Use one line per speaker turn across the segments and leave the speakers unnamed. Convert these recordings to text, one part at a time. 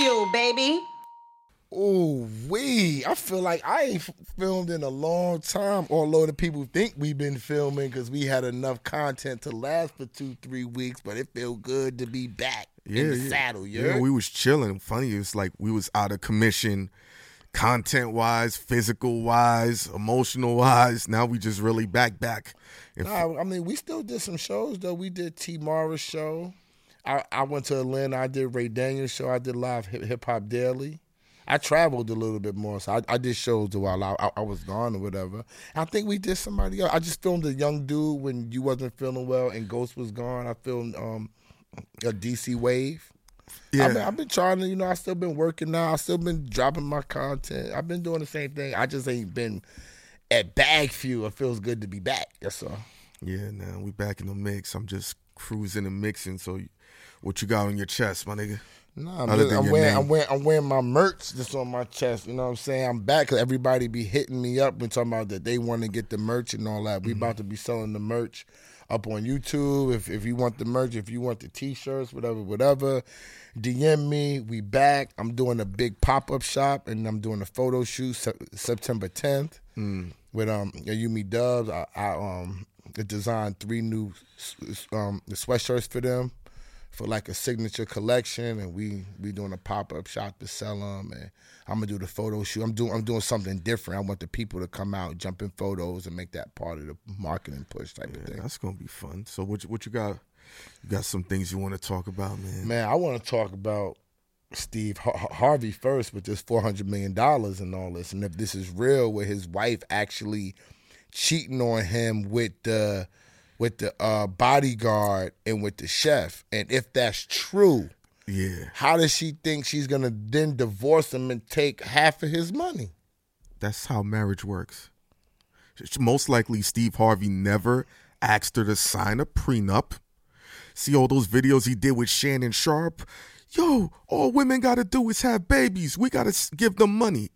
fuel, baby.
Ooh, we. I feel like I ain't filmed in a long time. Although the people think we've been filming because we had enough content to last for two, three weeks. But it feel good to be back in the saddle. You
yeah. We was chilling. Funny, it's like we was out of commission, content wise, physical wise, emotional wise. Now we just really back back. And
Nah, I mean, we still did some shows though. We did T Mara's show. I, I went to Atlanta. I did Ray Daniels show. I did live hip hop daily. I traveled a little bit more, so I, I did shows while I, I, I was gone or whatever. I think we did somebody else. I just filmed a young dude when you wasn't feeling well and Ghost was gone. I filmed um a DC Wave.
yeah,
I've, been, I've been trying to, you know, I still been working now. I still been dropping my content. I've been doing the same thing. I just ain't been at bag fuel. It feels good to be back. That's all.
yeah. Now we back in the mix. I'm just cruising and mixing. So, what you got on your chest, my nigga?
No, I'm, just, I'm wearing. I'm wearing, I'm wearing my merch that's on my chest. You know what I'm saying? I'm back because everybody be hitting me up and talking about that they want to get the merch and all that. We
Mm-hmm.
about to be selling the merch up on YouTube. If if you want the merch, if you want the t-shirts, whatever, whatever, DM me. We back. I'm doing a big pop up shop and I'm doing a photo shoot Sep- September 10th
Mm.
with um Yumi Dubs. I, I um designed three new um sweatshirts for them for like a signature collection, and we we doing a pop up shop to sell them. And I'm gonna do the photo shoot. I'm doing I'm doing something different. I want the people to come out, jump in photos, and make that part of the marketing push type of thing.
that's gonna be fun. So, what you- what you got? You got some things you want to talk about, man?
Man, I want to talk about Steve Har- Harvey first with this four hundred million dollars and all this, and if this is real, with his wife actually cheating on him with the with the uh, bodyguard and with the chef, and if that's true,
Yeah,
how does she think she's gonna then divorce him and take half of his money?
that's how marriage works. Most likely, Steve Harvey never asked her to sign a prenup. See all those videos he did with Shannon Sharpe? Yo, all women got to do is have babies. We got to give them money.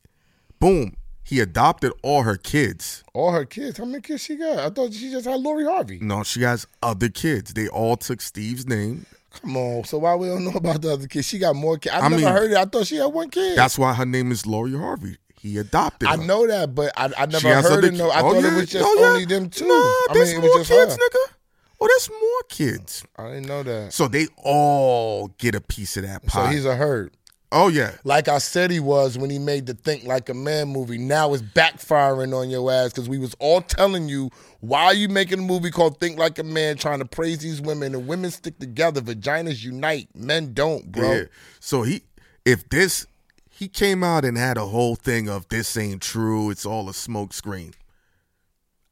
Boom. He adopted all her kids.
All her kids. How many kids she got? I thought she just had Lori Harvey.
No, she has other kids. They all took Steve's name.
Come on. So why we don't know about the other kids? She got more kids. I,
I
never
mean,
heard it. I thought she had one kid.
That's why her name is Lori Harvey. He adopted
I
her.
know that, but I, I never heard it. No, I
Oh,
thought
yeah?
it was just
Oh, yeah?
only them two.
Nah,
I mean,
there's
it
more
was just
kids,
her.
nigga. Oh, there's more kids.
I didn't know that.
So they all get a piece of that pie.
So he's a herd.
Oh yeah.
Like I said he was when he made the Think Like a Man movie. Now it's backfiring on your ass because we was all telling you why are you making a movie called Think Like a Man trying to praise these women and women stick together, vaginas unite, men don't, bro.
Yeah. So he if this he came out and had a whole thing of this ain't true, it's all a smoke screen.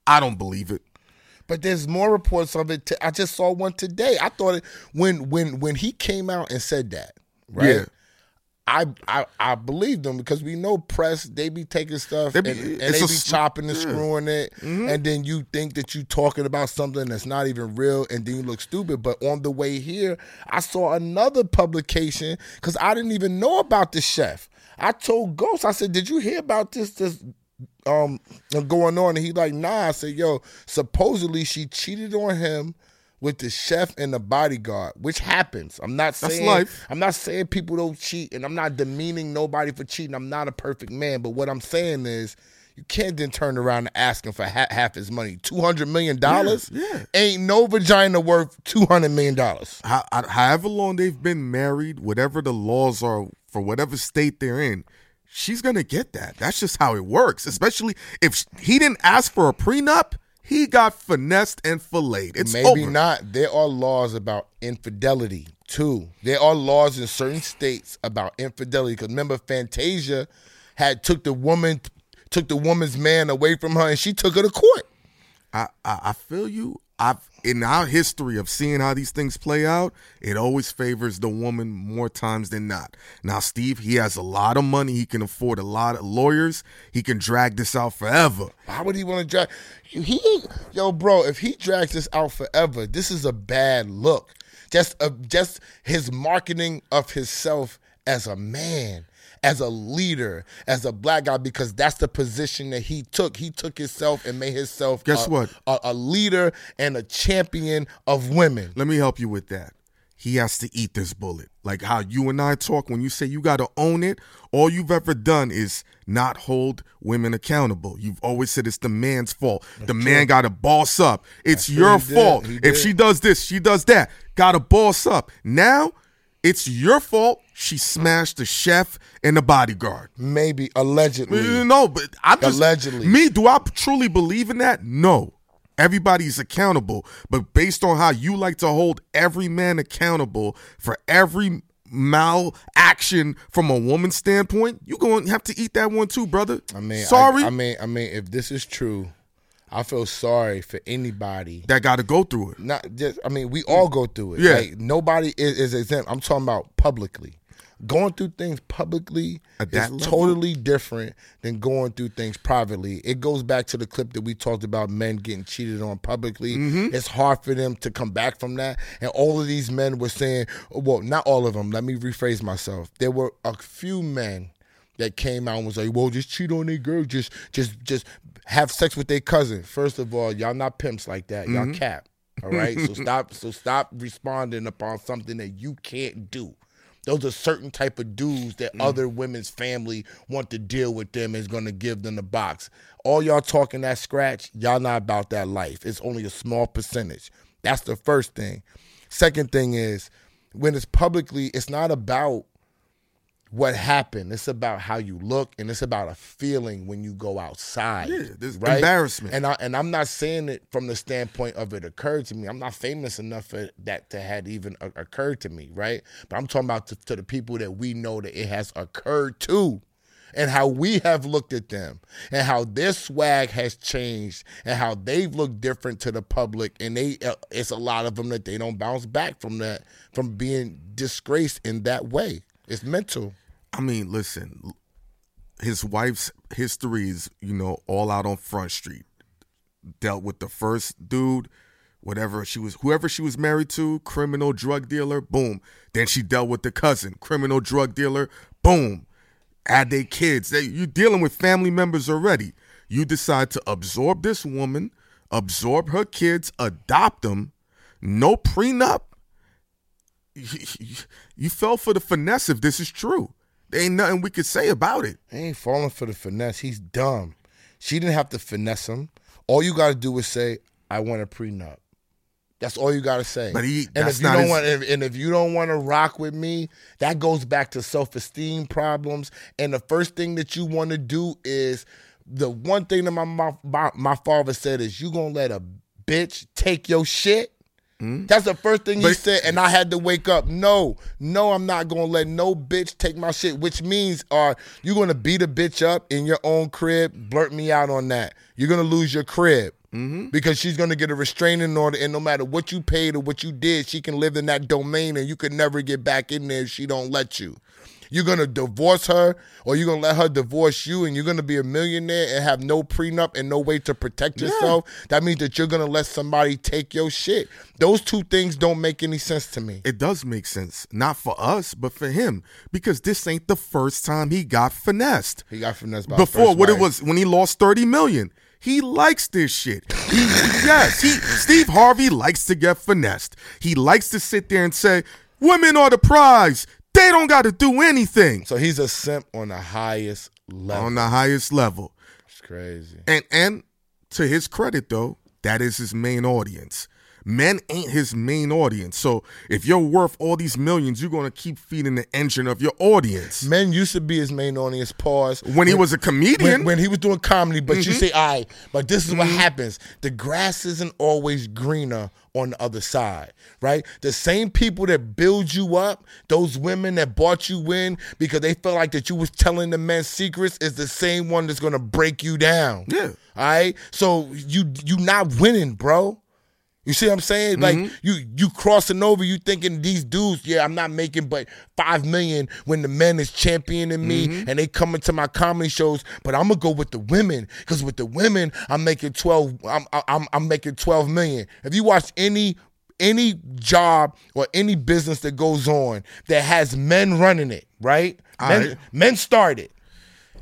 I don't believe it.
But there's more reports of it. T- I just saw one today. I thought it when when when he came out and said that, right?
Yeah.
I, I I believed them because we know press they be taking stuff
be-
and, and they be chopping and
yeah.
screwing it, and then you think that you talking about something that's not even real, and then you look stupid. But on the way here, I saw another publication because I didn't even know about the chef. I told Ghost, I said, "Did you hear about this this um going on?" And he like, "Nah." I said, "Yo, supposedly she cheated on him." With the chef and the bodyguard, which happens. I'm not saying. I'm not saying people don't cheat, and I'm not demeaning nobody for cheating. I'm not a perfect man, but what I'm saying is, you can't then turn around and ask him for ha- half his money. Two hundred million dollars,
yeah.
ain't no vagina worth two hundred million dollars.
How, however long they've been married, whatever the laws are for whatever state they're in, she's gonna get that. That's just how it works. Especially if he didn't ask for a prenup, he got finessed and filleted. It's
Maybe
over.
not. There are laws about infidelity too. There are laws in certain states about infidelity. Because remember, Fantasia had took the woman, took the woman's man away from her, and she took her to court.
I, I I feel you. I've in our history of seeing how these things play out, it always favors the woman more times than not. Now, Steve, he has a lot of money. He can afford a lot of lawyers. He can drag this out forever.
Why would he want to drag? He, yo, bro, if he drags this out forever, this is a bad look. Just, uh, just his marketing of himself as a man, as a leader, as a black guy, because that's the position that he took. He took himself and made himself.
Guess
a,
what?
A, a leader and a champion of women.
Let me help you with that. he has to eat this bullet. Like how you and I talk when you say you got to own it, all you've ever done is not hold women accountable. You've always said it's the man's fault. the man got to boss up. It's
what
your fault. If she does this, she does that. Got to boss up. Now, it's your fault she smashed the chef and the bodyguard.
Maybe allegedly.
Mm, no, but I'm just
Allegedly.
Me, do I truly believe in that? No. Everybody's accountable, but based on how you like to hold every man accountable for every malaction from a woman's standpoint, you're going to have to eat that one too, brother.
I mean,
sorry
I, I mean, I mean, if this is true, I feel sorry for anybody.
that got to go through it.
Not just. I mean, we all go through it.
Yeah.
Like, nobody is, is exempt. I'm talking about publicly. Going through things publicly
At
is
level?
totally different than going through things privately. It goes back to the clip that we talked about men getting cheated on publicly.
Mm-hmm.
It's hard for them to come back from that. And all of these men were saying, well, not all of them. Let me rephrase myself. There were a few men that came out and was like, "Well, just cheat on a girl, just, just, just have sex with their cousin." First of all, y'all not pimps like that. Y'all mm-hmm. cap. All right, so stop. So stop responding upon something that you can't do. Those are certain type of dudes that mm. other women's family want to deal with them is going to give them the box. All y'all talking that scratch, y'all not about that life. It's only a small percentage. That's the first thing. Second thing is when it's publicly, it's not about what happened. It's about how you look, and it's about a feeling when you go outside.
Yeah, there's
right?
embarrassment.
And I and I'm not saying it from the standpoint of it occurred to me. I'm not famous enough for that to had even occurred to me, right? But I'm talking about to, to the people that we know that it has occurred to. And how we have looked at them, and how their swag has changed, and how they've looked different to the public, and they uh, it's a lot of them that they don't bounce back from that, from being disgraced in that way. It's mental.
I mean, listen, his wife's history is, you know, all out on Front Street. Dealt with the first dude, whatever she was, whoever she was married to, criminal drug dealer, boom. Then she dealt with the cousin, criminal drug dealer, boom. Add they kids. They, you're dealing with family members already. You decide to absorb this woman, absorb her kids, adopt them, no prenup. You, you fell for the finesse if this is true. There ain't nothing we could say about it.
He ain't falling for the finesse. He's dumb. She didn't have to finesse him. All you got to do is say, "I want a prenup." That's all you got to say.
But he-
and if you
not
don't
his-
want, if, and if you don't want to rock with me, that goes back to self-esteem problems. And the first thing that you want to do is the one thing that my, my my my father said is, "You gonna let a bitch take your shit." Hmm? That's the first thing he said, and I had to wake up. No, no, I'm not gonna let no bitch take my shit. Which means, are you gonna beat a bitch up in your own crib? Blurt me out on that. You're gonna lose your crib mm-hmm. because she's gonna get a restraining order, and no matter what you paid or what you did, she can live in that domain, and you can never get back in there if she don't let you. You're gonna divorce her, or you're gonna let her divorce you, and you're gonna be a millionaire and have no prenup and no way to protect yourself. That means that you're gonna let somebody take your shit. Those two things don't make any sense to me.
It does make sense. Not for us, but for him. Because this ain't the first time he got finessed.
He got finessed by
Before, what it was when he lost 30 million. He likes this shit. He yes, he Steve Harvey likes to get finessed. He likes to sit there and say, Women are the prize. They don't gotta do anything.
So he's a simp on the highest level.
On the highest level.
It's crazy.
And and to his credit though, that is his main audience. Men ain't his main audience. So if you're worth all these millions, you're gonna keep feeding the engine of your audience.
Men used to be his main audience. Pause.
When he was a comedian,
when, when he was doing comedy, but you mm-hmm. say, all right, but this is what mm-hmm. happens. The grass isn't always greener on the other side, right? The same people that build you up, those women that bought you in because they felt like that you was telling the men secrets is the same one that's gonna break you down.
Yeah.
All right. So you you not winning, bro. You see what I'm saying? Like
Mm-hmm.
you you crossing over, you thinking these dudes, yeah, I'm not making but five million when the men is championing me
Mm-hmm.
and they coming to my comedy shows, but I'm gonna go with the women because with the women I'm making twelve, I'm I'm I'm making twelve million. If you watch any any job or any business that goes on that has men running it, right? Men,
Alright.
men start it.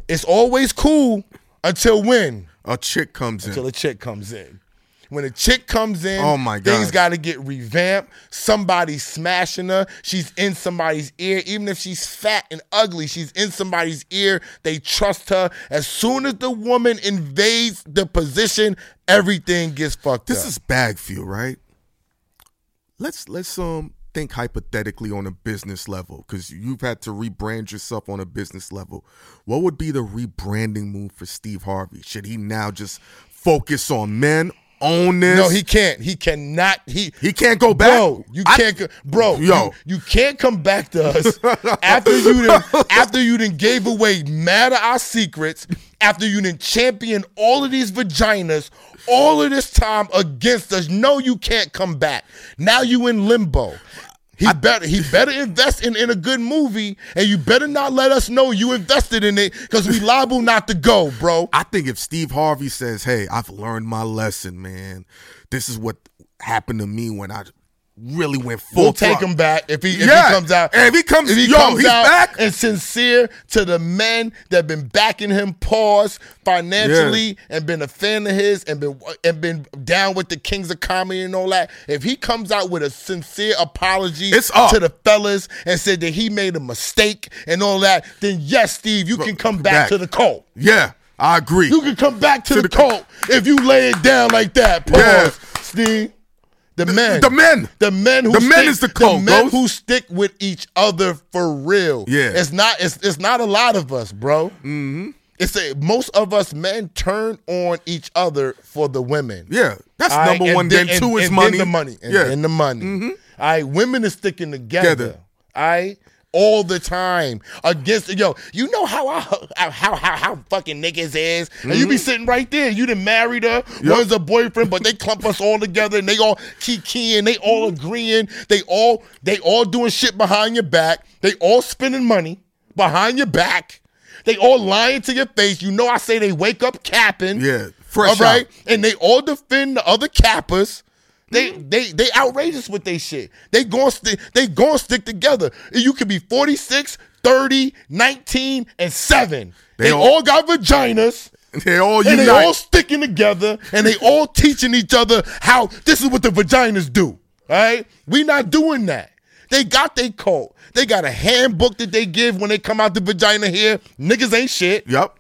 It's always cool until when?
a chick comes in.
Until a chick comes in. When a chick comes in,
Oh, my
things got to get revamped. Somebody's smashing her. She's in somebody's ear. Even if she's fat and ugly, she's in somebody's ear. They trust her. As soon as the woman invades the position, everything gets fucked
This
up.
is bag fuel, right? Let's let's um think hypothetically on a business level because you've had to rebrand yourself on a business level. What would be the rebranding move for Steve Harvey? Should he now just focus on men, own this?
no, he can't. He cannot. He
he can't go back.
Bro, you
I-
can't, bro.
Yo.
you, you can't come back to us after you done, after you done gave away mad of our secrets. After you done champion all of these vaginas all of this time against us. No, you can't come back. Now you in limbo. He better he better invest in, in a good movie, and you better not let us know you invested in it because we liable not to go, bro.
I think if Steve Harvey says, "Hey, I've learned my lesson, man. This is what happened to me when I really went full."
We'll take him back if he if
Yeah.
he comes out.
And if he comes-
if he
yo,
comes
he's
out
back.
and sincere to the men that been backing him, pause financially, and been a fan of his, and been and been down with the Kings of Comedy and all that. If he comes out with a sincere apology
It's up.
to the fellas and said that he made a mistake and all that, then yes, Steve, you can come back,
back.
to the cult.
Yeah, I agree.
You can come back to,
To
the,
the
cult if you lay it down like that. Pause,
Yeah.
Steve. The men,
the men.
the men who
The men
stick,
is the cult,
men
Ghost.
who stick with each other for real.
Yeah.
it's not it's it's not a lot of us, bro. Mm-hmm. It's a, most of us men turn on each other for the women.
Yeah, that's
All
number one. Then, two
and-
is
and
money.
Then the money. And
yeah,
then the money. All right, women is sticking together.
Together.
All right. All the time against yo, you know how I how how how, fucking niggas is, and you be mm-hmm. sitting right there. You done married her, one's a boyfriend, but they clump us all together, and they all kikiing, they all agreeing, they all they all doing shit behind your back, they all spending money behind your back, they all lying to your face. You know I say they wake up capping,
Yeah, fresh
all right,
out.
and they all defend the other cappers. They mm-hmm. they they outrageous with they shit. They going sti- they going stick together. You could be 46, 30, 19 and 7. They,
They
all,
all-
got vaginas
they all
and they all sticking together and they all teaching each other how this is what the vaginas do. All right? We not doing that. They got their cult. They got a handbook that they give when they come out the vagina here. Niggas ain't shit.
yep.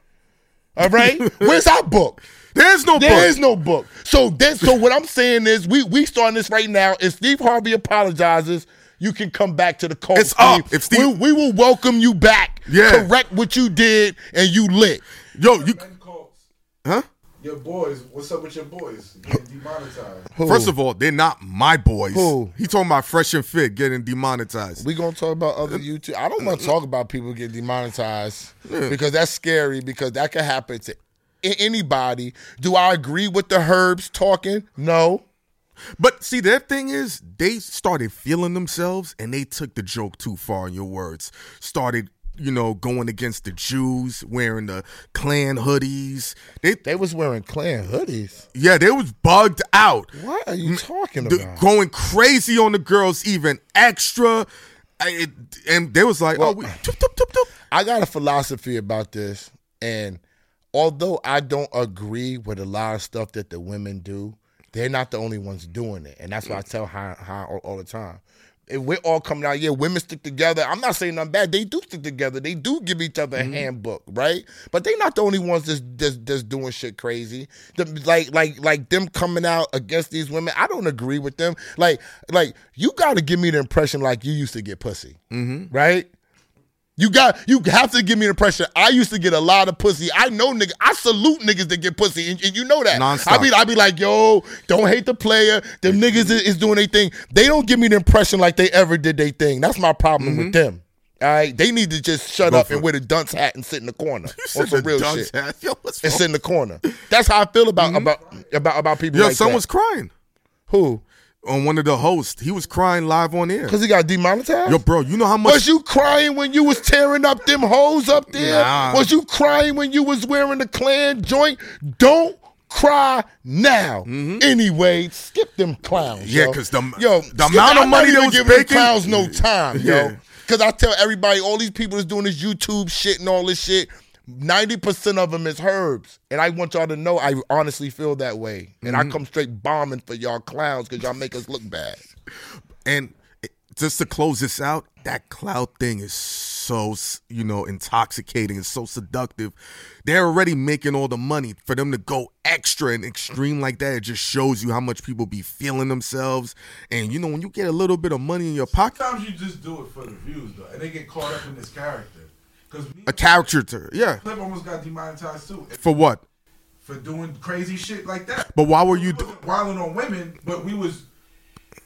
All right? Where's our book?
There's no
There
book.
is no book. So then, so what I'm saying is, we we starting this right now. If Steve Harvey apologizes, you can come back to the cult.
It's up. If Steve-
we, we will welcome you back.
Yeah.
correct what you did, and you lit.
Yo, you
Men cults.
huh?
Your boys, what's up with your boys? Getting demonetized.
First of all, they're not my boys.
Who?
He talking about fresh and fit getting demonetized.
We gonna talk about other YouTube. I don't want to talk about people getting demonetized because that's scary because that could happen to a- anybody. Do I agree with the Herbs talking? No.
But see, their thing is they started feeling themselves and they took the joke too far in your words. Started, you know, going against the Jews, wearing the Klan hoodies. They
They was wearing Klan hoodies.
yeah, they was bugged out.
What are you talking
The-
about?
going crazy on the girls, even extra. I- and they was like, oh,
Well-
oh, we.
I got a philosophy about this, and although I don't agree with a lot of stuff that the women do, they're not the only ones doing it, and that's why I tell High High all, all the time. If we're all coming out, yeah, women stick together. I'm not saying nothing bad. They do stick together. They do give each other a mm-hmm. handbook, right? But they're not the only ones that's, that's, that's doing shit crazy. The, like like like them coming out against these women. I don't agree with them. Like like you got to give me the impression like you used to get pussy, mm-hmm. right? You got you have to give me the impression. I used to get a lot of pussy. I know nigga. I salute niggas that get pussy, and, and you know that.
Nonstop.
I be I be like, yo, don't hate the player. Them niggas is, is doing their thing. They don't give me the impression like they ever did their thing. That's my problem with mm-hmm. them. All right, they need to just shut
Go
up and wear the dunce hat and sit in the corner on some real shit
hat. Yo,
and sit in the corner. That's how I feel about mm-hmm. about about about people
Yo,
like
someone's
that.
crying
Who?
On one of the hosts. He was crying live on air.
Because he got demonetized.
Yo, bro, you know how much
Was you crying when you was tearing up them hoes up there?
Nah.
Was you crying when you was wearing the Klan joint? Don't cry now. Anyway, skip them clowns.
Mm-hmm. Yeah,
yo.
'cause the-
yo,
the amount of money they was
giving them
making-
clowns no time, yo. Because I tell everybody, all these people that's doing this YouTube shit and all this shit. Ninety percent of them is herbs, and I want y'all to know I honestly feel that way, and
Mm-hmm.
I come straight bombing for y'all clowns because y'all make us look bad.
And just to close this out, that cloud thing is so you know intoxicating and so seductive. They're already making all the money for them to go extra and extreme like that. It just shows you how much people be feeling themselves. And you know when you get a little bit of money in your pocket,
Sometimes you just do it for the views, though, and they get caught up in this character. Because
a character, yeah.
Clip almost got demonetized too
For what?
for doing crazy shit like that.
But why were you?
He wilding on women, but we was.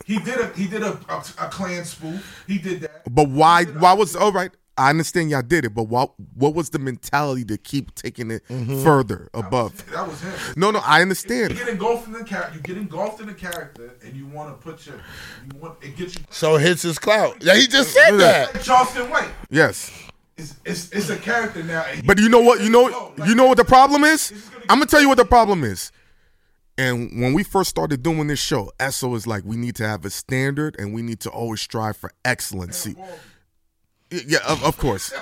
He did a he did a, a, a Klan spoof. He did that.
but why? Why was all right? I understand y'all did it, but what? What was the mentality to keep taking it mm-hmm. further above?
That was him.
No, no, I understand.
You get engulfed in the character. You get engulfed in the character, and you want to put your. You want it gets you.
So hits his clout. Yeah, he just said that.
Like Charleston White.
Yes.
It's, it's, it's a character now.
But you know what? You know you know what the problem is?
Is
I'm gonna tell you what the problem is. And when we first started doing this show, ESO was like, we need to have a standard and we need to always strive for excellency. Yeah, of, of course.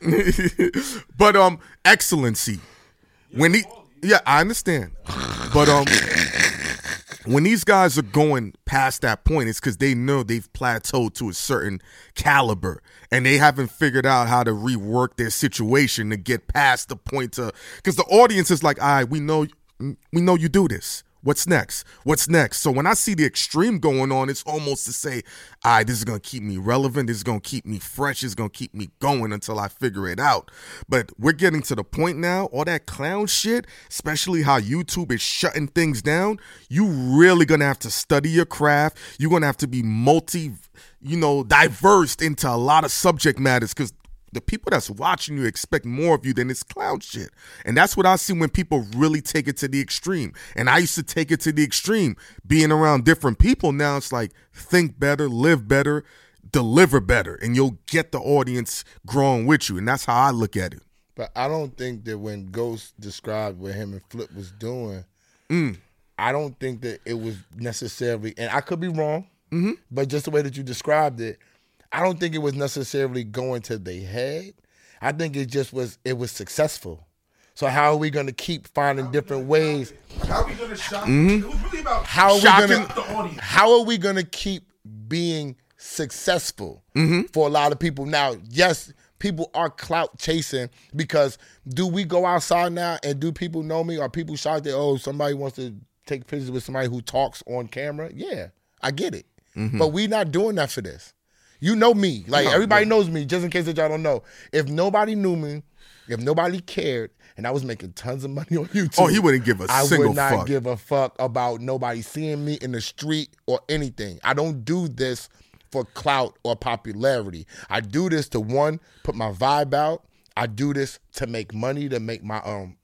but um, excellency. When he, yeah, I understand. But um, when these guys are going past that point, it's because they know they've plateaued to a certain caliber, and they haven't figured out how to rework their situation to get past the point to. Because the audience is like, "All right, we know, we know you do this. What's next? What's next?" So when I see the extreme going on, it's almost to say, "All right, this is gonna keep me relevant. This is gonna keep me fresh. This is gonna keep me going until I figure it out." But we're getting to the point now. All that clown shit, especially how YouTube is shutting things down. You really gonna have to study your craft. You're gonna have to be multi, you know, diverse into a lot of subject matters because the people that's watching you expect more of you than this clown shit. And that's what I see when people really take it to the extreme. And I used to take it to the extreme. Being around different people now, it's like think better, live better, deliver better, and you'll get the audience growing with you. And that's how I look at it.
But I don't think that when Ghost described what him and Flip was doing,
Mm.
I don't think that it was necessarily, and I could be wrong,
Mm-hmm.
but just the way that you described it, I don't think it was necessarily going to the head. I think it just was, it was successful. So how are we going to keep finding different ways?
How are we gonna shock?
Mm-hmm.
It was really about
How are we gonna-
the audience.
How are we going to keep being successful
Mm-hmm.
for a lot of people? Now, yes, people are clout chasing because do we go outside now and do people know me? Are people shocked that, oh, somebody wants to take pictures with somebody who talks on camera? Yeah, I get it.
Mm-hmm.
But we're not doing that for this. You know me. Like everybody knows me, just in case that y'all don't know. If nobody knew me, if nobody cared, and I was making tons of money on YouTube.
Oh, he wouldn't give a
I
single fuck.
I would not
fuck.
give a fuck about nobody seeing me in the street or anything. I don't do this for clout or popularity. I do this to one, put my vibe out. I do this to make money, to make my um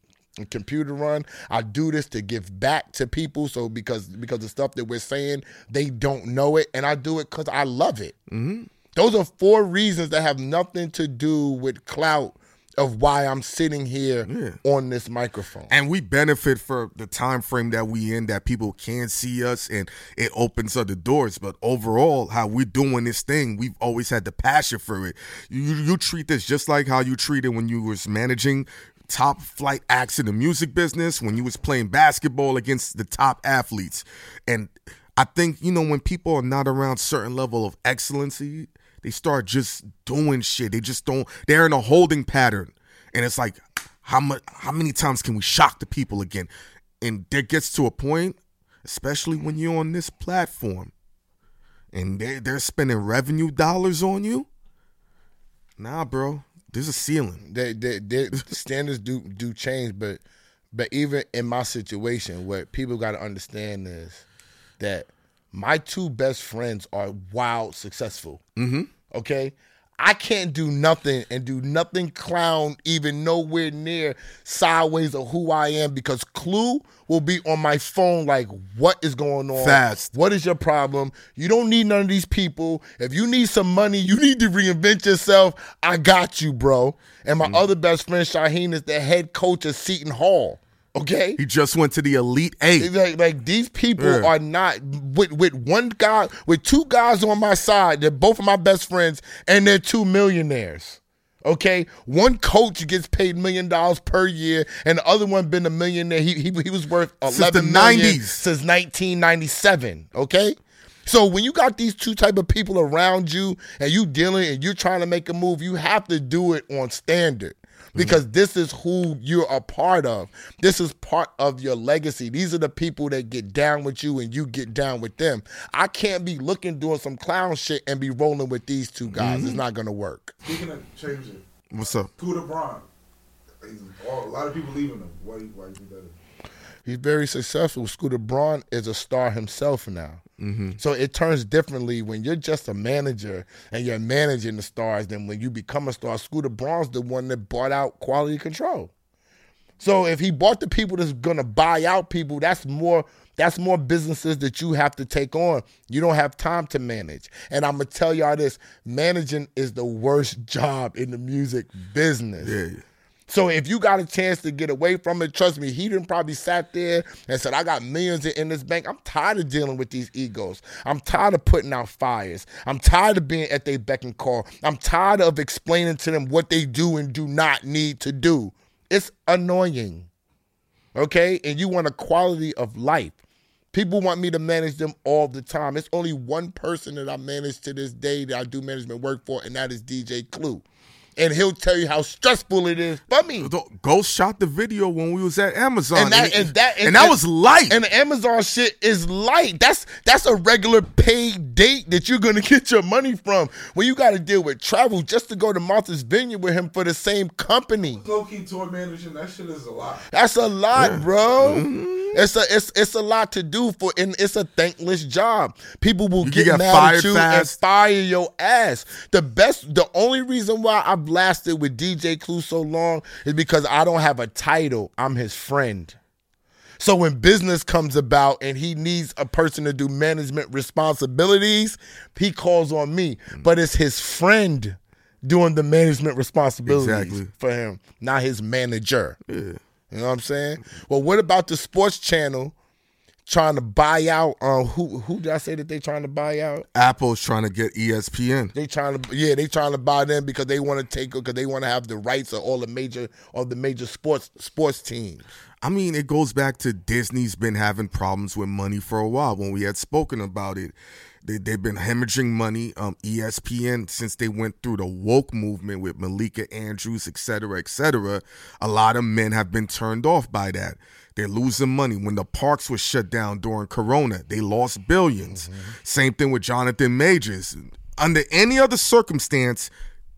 computer run. I do this to give back to people. So because because the stuff that we're saying, they don't know it, and I do it because I love it. Mm-hmm. Those are four reasons that have nothing to do with clout of why I'm sitting here on this microphone.
and we benefit for the time frame that we in that people can see us and it opens other doors but overall how we're doing this thing we've always had the passion for it you you treat this just like how you treated when you was managing top flight acts in the music business when you was playing basketball against the top athletes. And i think you know when people are not around certain level of excellency they start just doing shit. They just don't they're in a holding pattern. And it's like how much how many times can we shock the people again? And there gets to a point especially when you're on this platform and they they're spending revenue dollars on you? Nah bro there's a ceiling
they, they, they standards do do change, but but even in my situation, what people got to understand is that my two best friends are wild successful. Mm-hmm. Okay. I can't do nothing and do nothing clown even nowhere near sideways of who I am because Clue will be on my phone like, what is going on?
Fast.
What is your problem? You don't need none of these people. If you need some money, you need to reinvent yourself. I got you, bro. And my mm-hmm. other best friend, Shaheen, is the head coach of Seton Hall. Okay?
he just went to the elite eight
Like, like these people
Yeah.
are not with with one guy with two guys on my side. They're both of my best friends, and they're two millionaires. Okay, one coach gets paid million dollars per year, and the other one been a millionaire. He he, he was worth
Since the 90s.
since 1997. Okay, so when you got these two type of people around you, and you dealing and you're trying to make a move, you have to do it on standard because this is who you're a part of. This is part of your legacy. These are the people that get down with you and you get down with them. I can't be looking doing some clown shit and be rolling with these two guys. It's mm-hmm. not gonna work.
Speaking of changing,
What's up?
Scooter Braun. All, a lot of people leaving him. Why, why do you think that is?
He's very successful. Scooter Braun is a star himself now. Mm-hmm. So it turns differently when you're just a manager and you're managing the stars than when you become a star. Scooter Braun's the one that bought out quality control. So if he bought the people that's gonna buy out people, that's more that's more businesses that you have to take on. You don't have time to manage. And I'm gonna tell y'all this: managing is the worst job in the music business.
Yeah.
So if you got a chance to get away from it, trust me, he didn't probably sat there and said, I got millions in this bank. I'm tired of dealing with these egos. I'm tired of putting out fires. I'm tired of being at their beck and call. I'm tired of explaining to them what they do and do not need to do. It's annoying. Okay? And you want a quality of life. People want me to manage them all the time. It's only one person that I manage to this day that I do management work for, and that is DJ Clue. And he'll tell you how stressful it is for me.
Ghost shot the video when we was at Amazon,
And that-
it-
and that-
and that was light.
And the Amazon shit is light. That's that's a regular paid date that you're gonna get your money from. When you got to deal with travel just to go to Martha's Vineyard with him for the same company.
Low key tour managing, that shit is a lot.
That's a lot, bro.
Mm-hmm.
It's a it's it's a lot to do for and it's a thankless job. People will
You
get,
get
mad
fired
at you
fast.
and fire your ass. The best the only reason why I've lasted with DJ Clue so long is because I don't have a title. I'm his friend. So when business comes about and he needs a person to do management responsibilities, he calls on me. Mm. But it's his friend doing the management responsibilities
Exactly.
for him, not his manager. You know what I'm saying? Well, what about the sports channel trying to buy out? Uh, who who did I say that they trying to buy out?
Apple's trying to get ESPN.
They trying to yeah, they trying to buy them because they want to take because they want to have the rights of all the major of the major sports sports teams.
I mean, it goes back to Disney's been having problems with money for a while. When we had spoken about it, they, they've been hemorrhaging money. Um, ESPN, since they went through the woke movement with Malika Andrews, et cetera, et cetera, a lot of men have been turned off by that. They're losing money. When the parks were shut down during Corona, they lost 1000000000s mm-hmm. Same thing with Jonathan Majors. Under any other circumstance,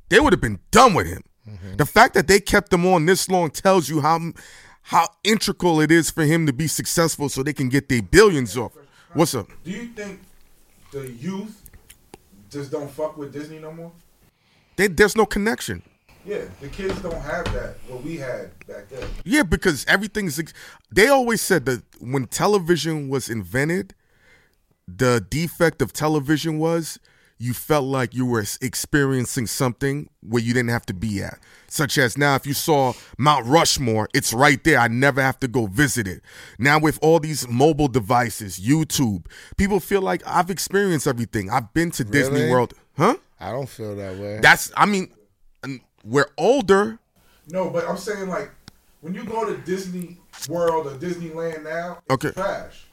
they would have been done with him. Mm-hmm. The fact that they kept him on this long tells you how how integral it is for him to be successful so they can get their billions off. What's up?
Do you think the youth just don't fuck with Disney no more?
They, there's no connection.
Yeah, the kids don't have that what we had back then.
Yeah, because everything's. They always said that when television was invented, the defect of television was you felt like you were experiencing something where you didn't have to be at. Such as now, if you saw Mount Rushmore, it's right there. I never have to go visit it. Now, with all these mobile devices, YouTube, people feel like I've experienced everything. I've been to Disney World. Huh?
I don't feel that way.
That's, I mean, we're older.
No, but I'm saying like when you go to Disney World or Disneyland now, it's
Okay.
trash.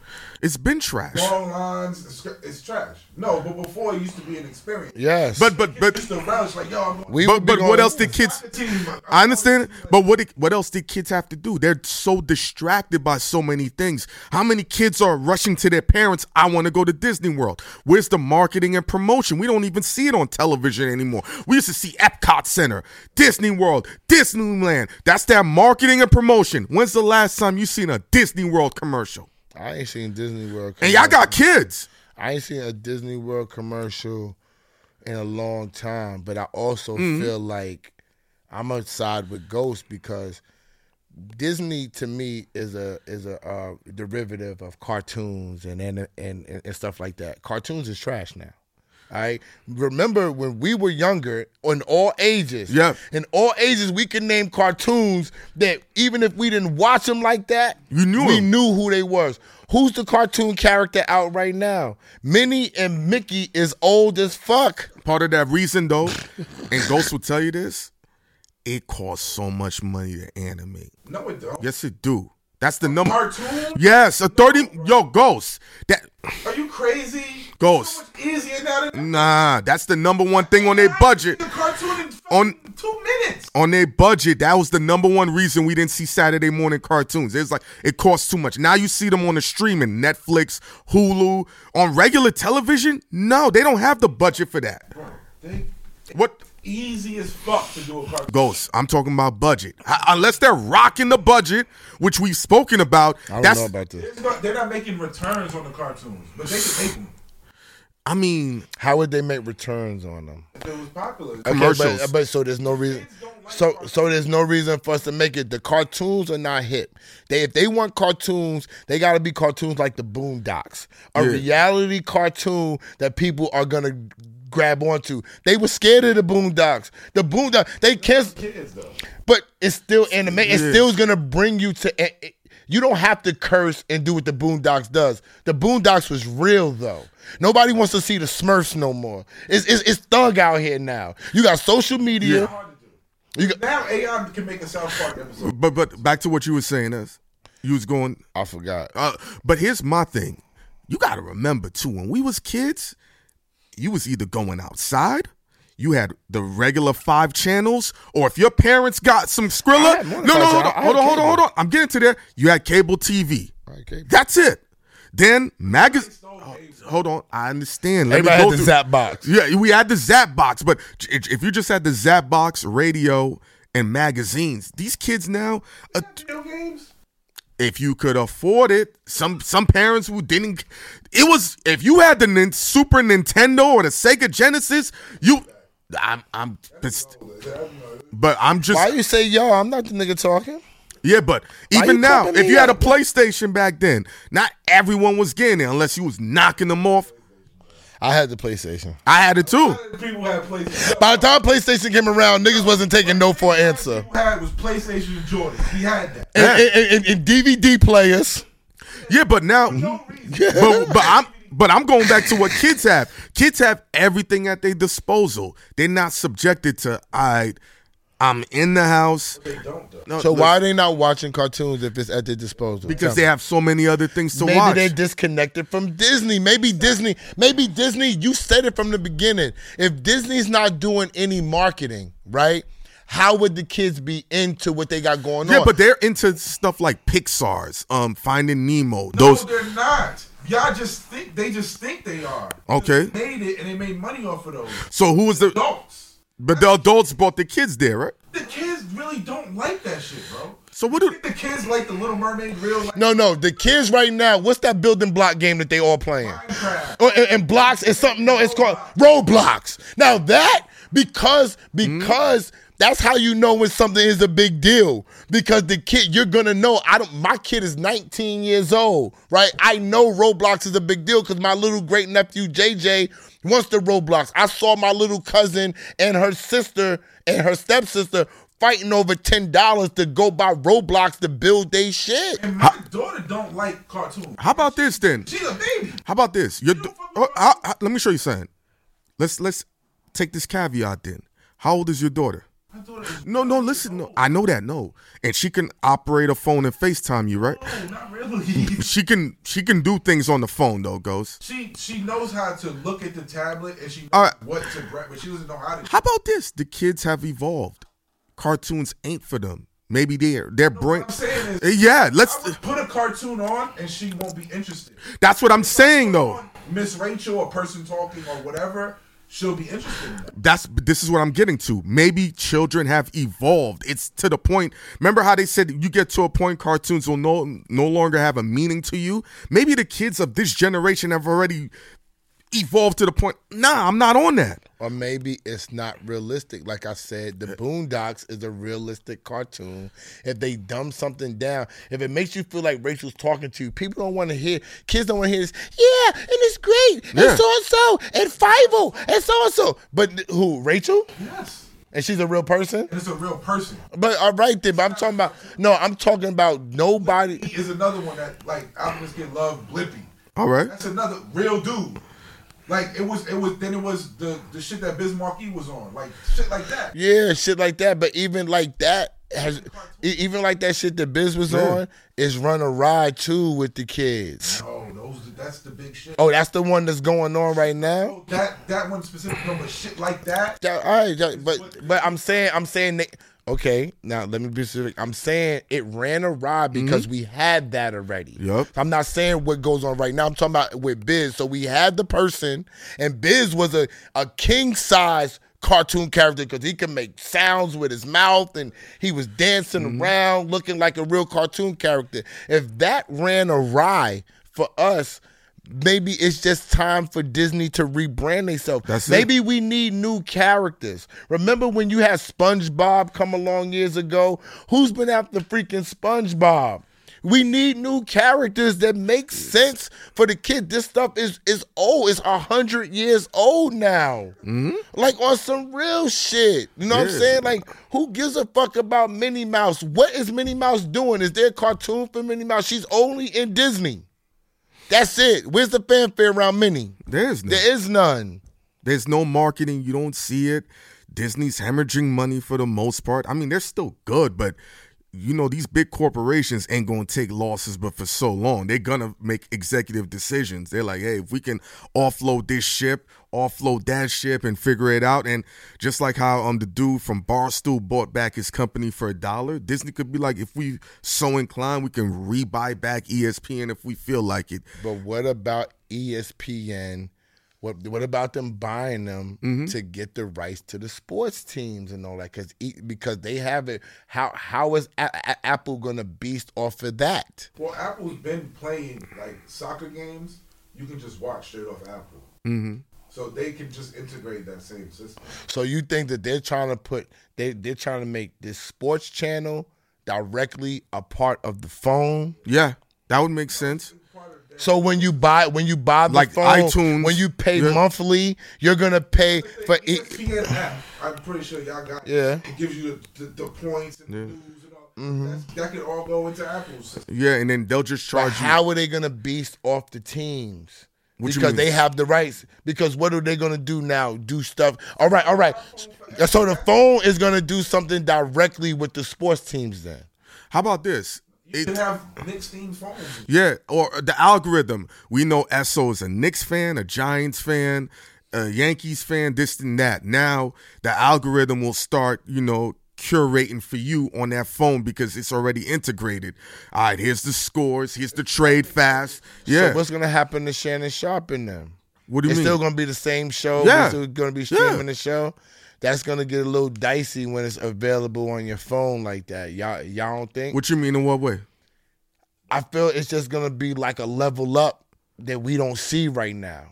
It's been trash.
Long lines, it's, it's trash. No, but before it used to be an experience.
yes,
But, but, but,
It's the relish, like yo, I'm going
we
but,
would be
but what else did kids?
Team,
I understand, but what what else did kids have to do? They're so distracted by so many things. How many kids are rushing to their parents? I want to go to Disney World. Where's the marketing and promotion? We don't even see it on television anymore. We used to see Epcot Center, Disney World, Disneyland. That's their marketing and promotion. When's the last time you seen a Disney World commercial?
I ain't seen Disney World.
And y'all got kids.
I ain't seen a Disney World commercial in a long time, but I also
Mm-hmm.
feel like I'm gonna side with Ghost because Disney to me is a is a uh, derivative of cartoons and and, and and stuff like that. Cartoons is trash now. All right. Remember when we were younger, in all ages,
Yeah.
in all ages, we could name cartoons that even if we didn't watch them like that,
You knew
we
'em.
knew who they was. Who's the cartoon character out right now? Minnie and Mickey is old as fuck.
Part of that reason, though, and Ghost will tell you this, it costs so much money to animate.
No, it don't.
Yes, it do. That's the number.
Cartoon?
Yes, a thirty. Yo, Ghost. That
Are you crazy?
Ghost.
So much easier now than
nah. That's the number one thing on their budget.
The cartoon in
On-
two minutes.
On their budget, that was the number one reason we didn't see Saturday morning cartoons. It's like it costs too much. Now you see them on the streaming, Netflix, Hulu, on regular television. No, they don't have the budget for that.
Bro, they
What?
easy as fuck to do a cartoon.
Ghost. I'm talking about budget. H- Unless they're rocking the budget, which we've spoken about.
I don't
that's.
know about this.
Not, they're not making returns on the cartoons, but they can make them
I mean,
How would they make returns on them?
if it was popular.
Okay,
Commercials.
but, but so there's no reason.
Like
So
cartoons.
so there's no reason for us to make it. The cartoons are not hip. They if they want cartoons, they got to be cartoons like the Boondocks, a
Yeah.
reality cartoon that people are gonna grab onto. They were scared of the Boondocks. The Boondocks they can't.
kids though.
But it's still anime. It
Yeah.
still is gonna bring you to. it- it- You don't have to curse and do what the Boondocks does. The Boondocks was real though. Nobody wants to see the Smurfs no more. It's it's, it's thug out here now. You got social media.
Hard to do.
You got,
Now AI can make a South Park episode.
but but back to what you were saying is, you was going.
I forgot.
Uh, but here's my thing. You got to remember too. When we was kids, you was either going outside. You had the regular five channels, or if your parents got some
I
Skrilla, no, no, hold on,
channels. I had
hold on, hold on, hold on. I'm getting to there. You had cable TV.
I cable.
That's it. Then magazine.
Stole.
Hold on, I understand. Let me go
had the
through-
Zap box.
Yeah, we had the Zap box, but if if you just had the Zap box, radio, and magazines, these kids now, uh,
Video games.
if you could afford it, some some parents who didn't, it was if you had the Super Nintendo or the Sega Genesis, you, I'm I'm pissed, but I'm just
Why you say yo? I'm not the nigga talking.
yeah, but even now, if you had a? PlayStation back then, not everyone was getting it unless you was knocking them off.
I had the PlayStation.
I had it too.
People had PlayStation.
By the time PlayStation came around, niggas wasn't taking no for an answer.
People had was PlayStation and Jordan. He had that.
And, and- and- and DVD players.
Yeah, but now, but, but I'm but I'm going back to what kids have. Kids have everything at their disposal. They're not subjected to I. I'm in the house.
They don't though.
No,
So
look,
why are they not watching cartoons if it's at their disposal?
Because they have so many other things to
maybe
watch.
they're disconnected from Disney. Maybe Disney, maybe Disney, you said it from the beginning. If Disney's not doing any marketing, right? How would the kids be into what they got going
yeah,
on?
Yeah, but they're into stuff like Pixar's, um, Finding Nemo.
No,
Those
they're not. Y'all just think they just think they are.
Okay.
They made it and they made money off of those.
so who was the?
Adults.
But the adults brought the kids there, right?
The kids really don't like that shit, bro.
So what
I
do?
think the kids like the Little Mermaid real life.
no, no, the kids right now, what's that building block game that they all playing?
Minecraft.
Oh, and, and blocks is something. No, it's called Roblox. Now that because because that's how you know when something is a big deal. Because the kid, you're gonna know. I don't. My kid is 19 years old, right? I know Roblox is a big deal because my little great nephew JJ wants the Roblox. I saw my little cousin and her sister and her stepsister fighting over ten dollars to go buy Roblox to build they shit.
And my daughter don't like cartoons.
How about this then?
She's a baby.
How about this? Your,
don't
oh,
with
how- how- let me show you something. Let's let's take this caveat then. How old is your daughter? No, no, listen. No, I know that. No, and she can operate a phone and FaceTime you, right?
no, not really.
She can she can do things on the phone though, Ghost.
she she knows how to look at the tablet and she knows
right.
what to but she doesn't know how to.
How about this? The kids have evolved. Cartoons ain't for them. Maybe they're their brain.
What I'm saying is,
Eh, Yeah, let's.
Put a cartoon on and she won't be interested.
That's what I'm saying though.
Miss Rachel, a person talking or whatever, she'll be interested in that.
That's this is what I'm getting to. Maybe children have evolved. It's to the point. Remember how they said you get to a point cartoons will no no longer have a meaning to you. Maybe the kids of this generation have already evolved to the point. Nah, I'm not on that.
Or maybe it's not realistic. Like I said, the Boondocks is a realistic cartoon. If they dumb something down, if it makes you feel like Rachel's talking to you, people don't want to hear. Kids don't want to hear this. Yeah, and it's great,
Yeah.
and so and so, and Five and so and so. But who? Rachel?
Yes.
And she's a real person.
And it's a real person.
But all right then. But I'm talking about no. I'm talking about nobody.
He is another one that like Optimus get love Blippi.
All right.
That's another real dude. Like it was, it was. Then it was the the shit that Biz Markie was on, like shit like that.
Yeah, shit like that. But even like that has, even like that shit that Biz was
Yeah.
on is run a ride too with the kids.
Oh, those. That's the big shit.
Oh, that's the one that's going on right now.
Oh, that that one specific, no, but shit like that.
Yeah, all right, but but I'm saying I'm saying that, okay. Now let me be specific. I'm saying it ran a ride mm-hmm. because we had that already.
Yup.
I'm not saying what goes on right now. I'm talking about with Biz. So we had the person, and Biz was a a king size cartoon character because he could make sounds with his mouth and he was dancing mm-hmm. around looking like a real cartoon character. If that ran awry for us. Maybe it's just time for Disney to rebrand themselves.
That's it.
Maybe we need new characters. Remember when you had SpongeBob come along years ago? Who's been after freaking SpongeBob? We need new characters that make sense for the kid. This stuff is is old. It's a hundred years old now. Like on some real shit. You know what I'm
Mm-hmm.
Saying? Like, who gives a fuck about Minnie Mouse? What is Minnie Mouse doing? Is there a cartoon for Minnie Mouse? She's only in Disney. That's it. Where's the fanfare around Minnie?
There's no,
There is none.
there's no marketing. You don't see it. Disney's hemorrhaging money for the most part. I mean, they're still good, but you know these big corporations ain't gonna take losses, but for so long they're gonna make executive decisions. They're like, hey, if we can offload this ship, offload that ship, and figure it out, and just like how um the dude from Barstool bought back his company for a dollar, Disney could be like, if we so inclined, we can rebuy back ESPN if we feel like it.
But what about ESPN? What what about them buying them
Mm-hmm.
to get the rights to the sports teams and all that? Because because they have it. How how is A- A- Apple gonna beast off of that?
Well, Apple's been playing like soccer games. You can just watch straight off Apple.
Mm-hmm.
So they can just integrate that same system.
So you think that they're trying to put they they're trying to make this sports channel directly a part of the phone?
Yeah, that would make sense.
So when you buy when you buy the
Like
phone,
iTunes,
when you pay
yeah.
monthly, you're gonna pay for
The
it.
ESPN app, I'm pretty sure y'all got.
Yeah.
It gives you the, the, the points and the news and all.
Mm-hmm.
That can all go into Apple's.
Yeah, and then they'll just
But
charge you.
how are they gonna beast off the teams?
What
because they have the rights. Because what are they gonna do now? Do stuff. All right, all right. So the phone is gonna do something directly with the sports teams then.
How about this?
You
It-
can have Knicks themed phones.
yeah, or uh, the algorithm. We know Esso is a Knicks fan, a Giants fan, a Yankees fan, this and that. Now the algorithm will start, you know, curating for you on that phone because it's already integrated. All right, here's the scores, here's the trade fast. Yeah.
So what's gonna happen to Shannon Sharpe in them?
what do you
it's
mean?
still gonna be the same show.
Yeah.
We're still gonna be streaming
Yeah.
the show. That's gonna get a little dicey when it's available on your phone like that. Y'all, y'all don't think?
what you mean in what way?
I feel it's just gonna be like a level up that we don't see right now.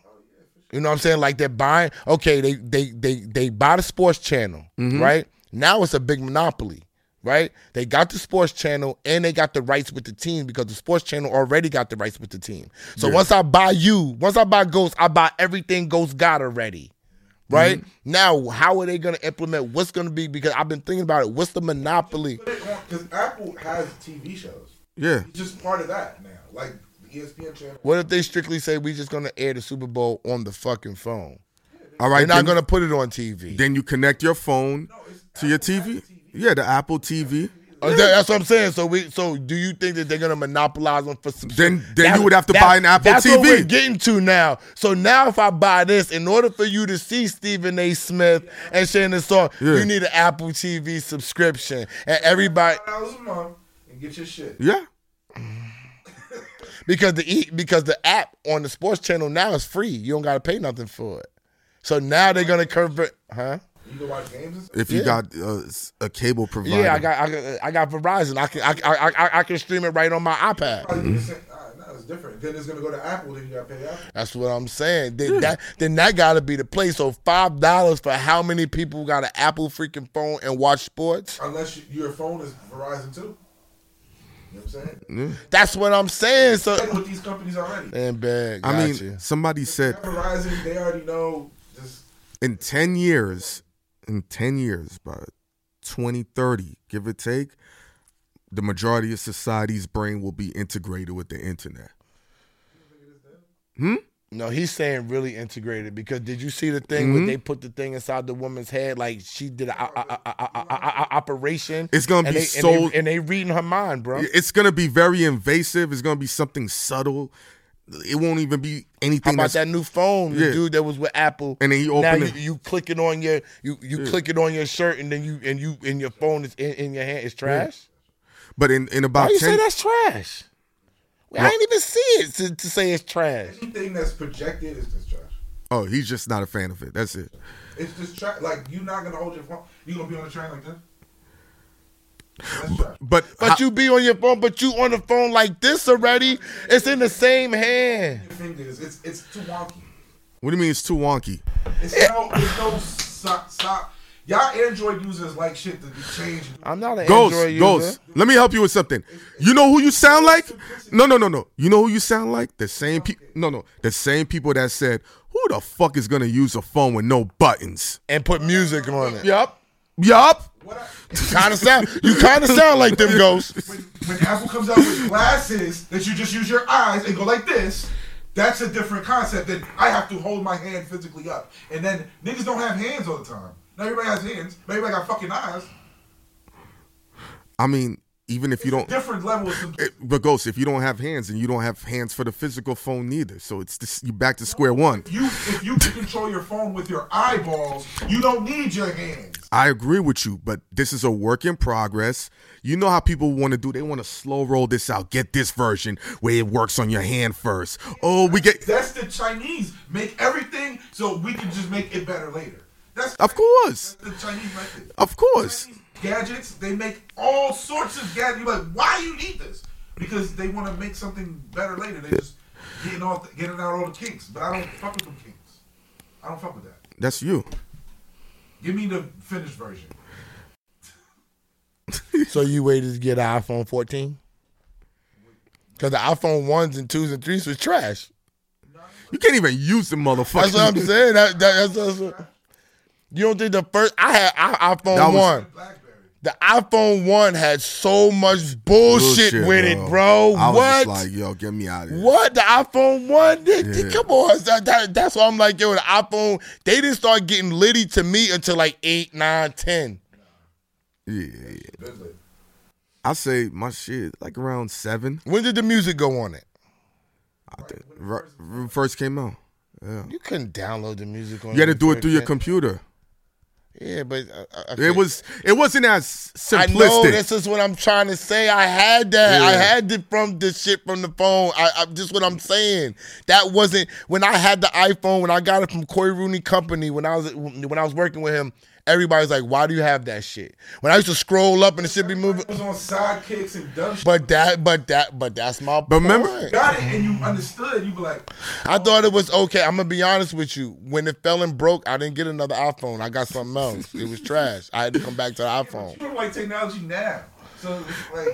You know what I'm saying? Like they're buying. Okay, they they they they buy the sports channel, mm-hmm. right? Now it's a big monopoly, right? They got the sports channel and they got the rights with the team because the sports channel already got the rights with the team. So once I buy you, once I buy Ghost, I buy everything Ghost got already. Right mm-hmm. now, how are they going to implement? What's going to be? Because I've been thinking about it. What's the monopoly?
Because Apple has TV shows.
Yeah.
It's just part of that now. Like ESPN channel.
What if they strictly say we're just going to air the Super Bowl on the fucking phone?
All right,
They're not
then,
going to put it on TV.
then you connect your phone to your TV. Yeah, the Apple TV.
Uh, that- that's what I'm saying. So we, so do you think that they're gonna monopolize them for subscription?
Then- then you would have to buy an Apple
that's what
TV.
we're getting to now. So now, if I buy this, in order for you to see Stephen A. Smith and Shannon Song,
Yeah.
you need an Apple TV subscription, and everybody
a month and get your shit.
Yeah.
because the e- because the app on the sports channel now is free. You don't gotta pay nothing for it. So now they're gonna convert, huh?
You can watch games.
If you
Yeah.
got uh, s- a cable provider.
Yeah, I got I got, I got Verizon. I can I, I, I, I can stream it right on my iPad.
Probably the same- no, it's different. Then it's gonna go to Apple. Then you gotta pay Apple.
That's what I'm saying. Then that then that gotta be the place. So five dollars for how many people got an Apple freaking phone and watch sports?
Unless you, your phone is Verizon too. You know what I'm saying?
That's what I'm saying. So
Been with these companies already.
and bad.
I mean,
gotcha.
somebody said
Verizon, they already know. Just
in 10 years, in 10 years, by 2030, give or take, the majority of society's brain will be integrated with the internet. Hmm?
No, he's saying really integrated because did you see the thing
Mm-hmm.
where they put the thing inside the woman's head like she did an operation?
It's gonna be
they,
so-
and they, and they reading her mind, bro.
It's gonna be very invasive. It's gonna be something subtle. It won't even be anything.
How
anything
about that new phone, the
Yeah.
dude that was with Apple?
And then you
now
open
you,
it.
you click it on your you you click it on your shirt and then you and you and your phone is in, in your hand. It's trash.
But in, in about
Why
about
you
ten
say that's trash? I didn't even see it to, to say it's trash.
Anything that's projected is just trash.
Oh, he's just not a fan of it. That's it.
It's just trash. Like you're not gonna hold your phone. You gonna be on the train like this? That's.
But
But
how-
you be on your phone, but you on the phone like this already. It's in the same hand.
Your fingers. It's it's too wonky.
what do you mean it's too wonky?
It's no it's no stop stop. Y'all Android users like shit to be changed.
I'm not an
Ghost,
Android user.
Ghost. Let me help you with something. You know who you sound like? No, no, no, no. You know who you sound like? The same people. No, no. The same people that said, "Who the fuck is gonna use a phone with no buttons?"
And put music on it.
Yup. Yup.
Kind of sound. You kind of sound like them ghosts.
when, when Apple comes out with glasses that you just use your eyes and go like this, that's a different concept than I have to hold my hand physically up. And then niggas don't have hands all the time. Not everybody has hands. But everybody got fucking eyes.
I mean, even if you don't.
Different levels. Of,
It, but ghosts, if you don't have hands and you don't have hands for the physical phone neither, so it's this, you back to square one.
you if you can control your phone with your eyeballs, you don't need your hands.
I agree with you, but this is a work in progress. You know how people want to do? They want to slow roll this out. Get this version where it works on your hand first. Oh, we get.
That's the Chinese. Make everything so we can just make it better later. That's
Of course,
That's the Chinese method.
of course.
Chinese gadgets, they make all sorts of gadgets. You're like, why you need this? Because they want to make something better later. They just getting all getting out all the kinks. But I don't fuck with them kinks. I don't fuck with that.
That's you.
Give me the finished version.
So you waited to get an iPhone 14? Because the iPhone ones and twos and threes was trash.
You can't even use the motherfucker.
That's what I'm saying. That, that, that's, that's what, you don't think the first I had I, iPhone
That was-
one. The iPhone one had so much bullshit, with it, bro.
I was
what?
just like, yo, get me out of here.
What the iPhone one? They- they-
Yeah.
Come on, that, that- that's why I'm like, yo, the iPhone. They didn't start getting litty to me until like eight, nine, ten.
Yeah, yeah. I say my shit like around seven.
When did the music go on it?
I think right, first came out. Yeah.
You couldn't download the music on.
You had to do it through your computer.
Yeah, but uh, I, I
It was it wasn't as
I
simplistic.
know this is what I'm trying to say. I had that. I had it from the shit from the phone. I, I just what I'm saying. That wasn't when I had the iPhone. When I got it from Cory Rooney Company. When I was when I was working with him, everybody's like, "Why do you have that shit?" When I used to scroll up and the shit be moving.
It was on sidekicks and dumb shit.
But that, but that, but that's my.
But remember-
point.
got it and you understood. You be like,
I thought it was okay. I'm gonna be honest with you. When it fell and broke, I didn't get another iPhone. I got something else. It was trash. I had to come back to the iPhone.
you like technology now. So like,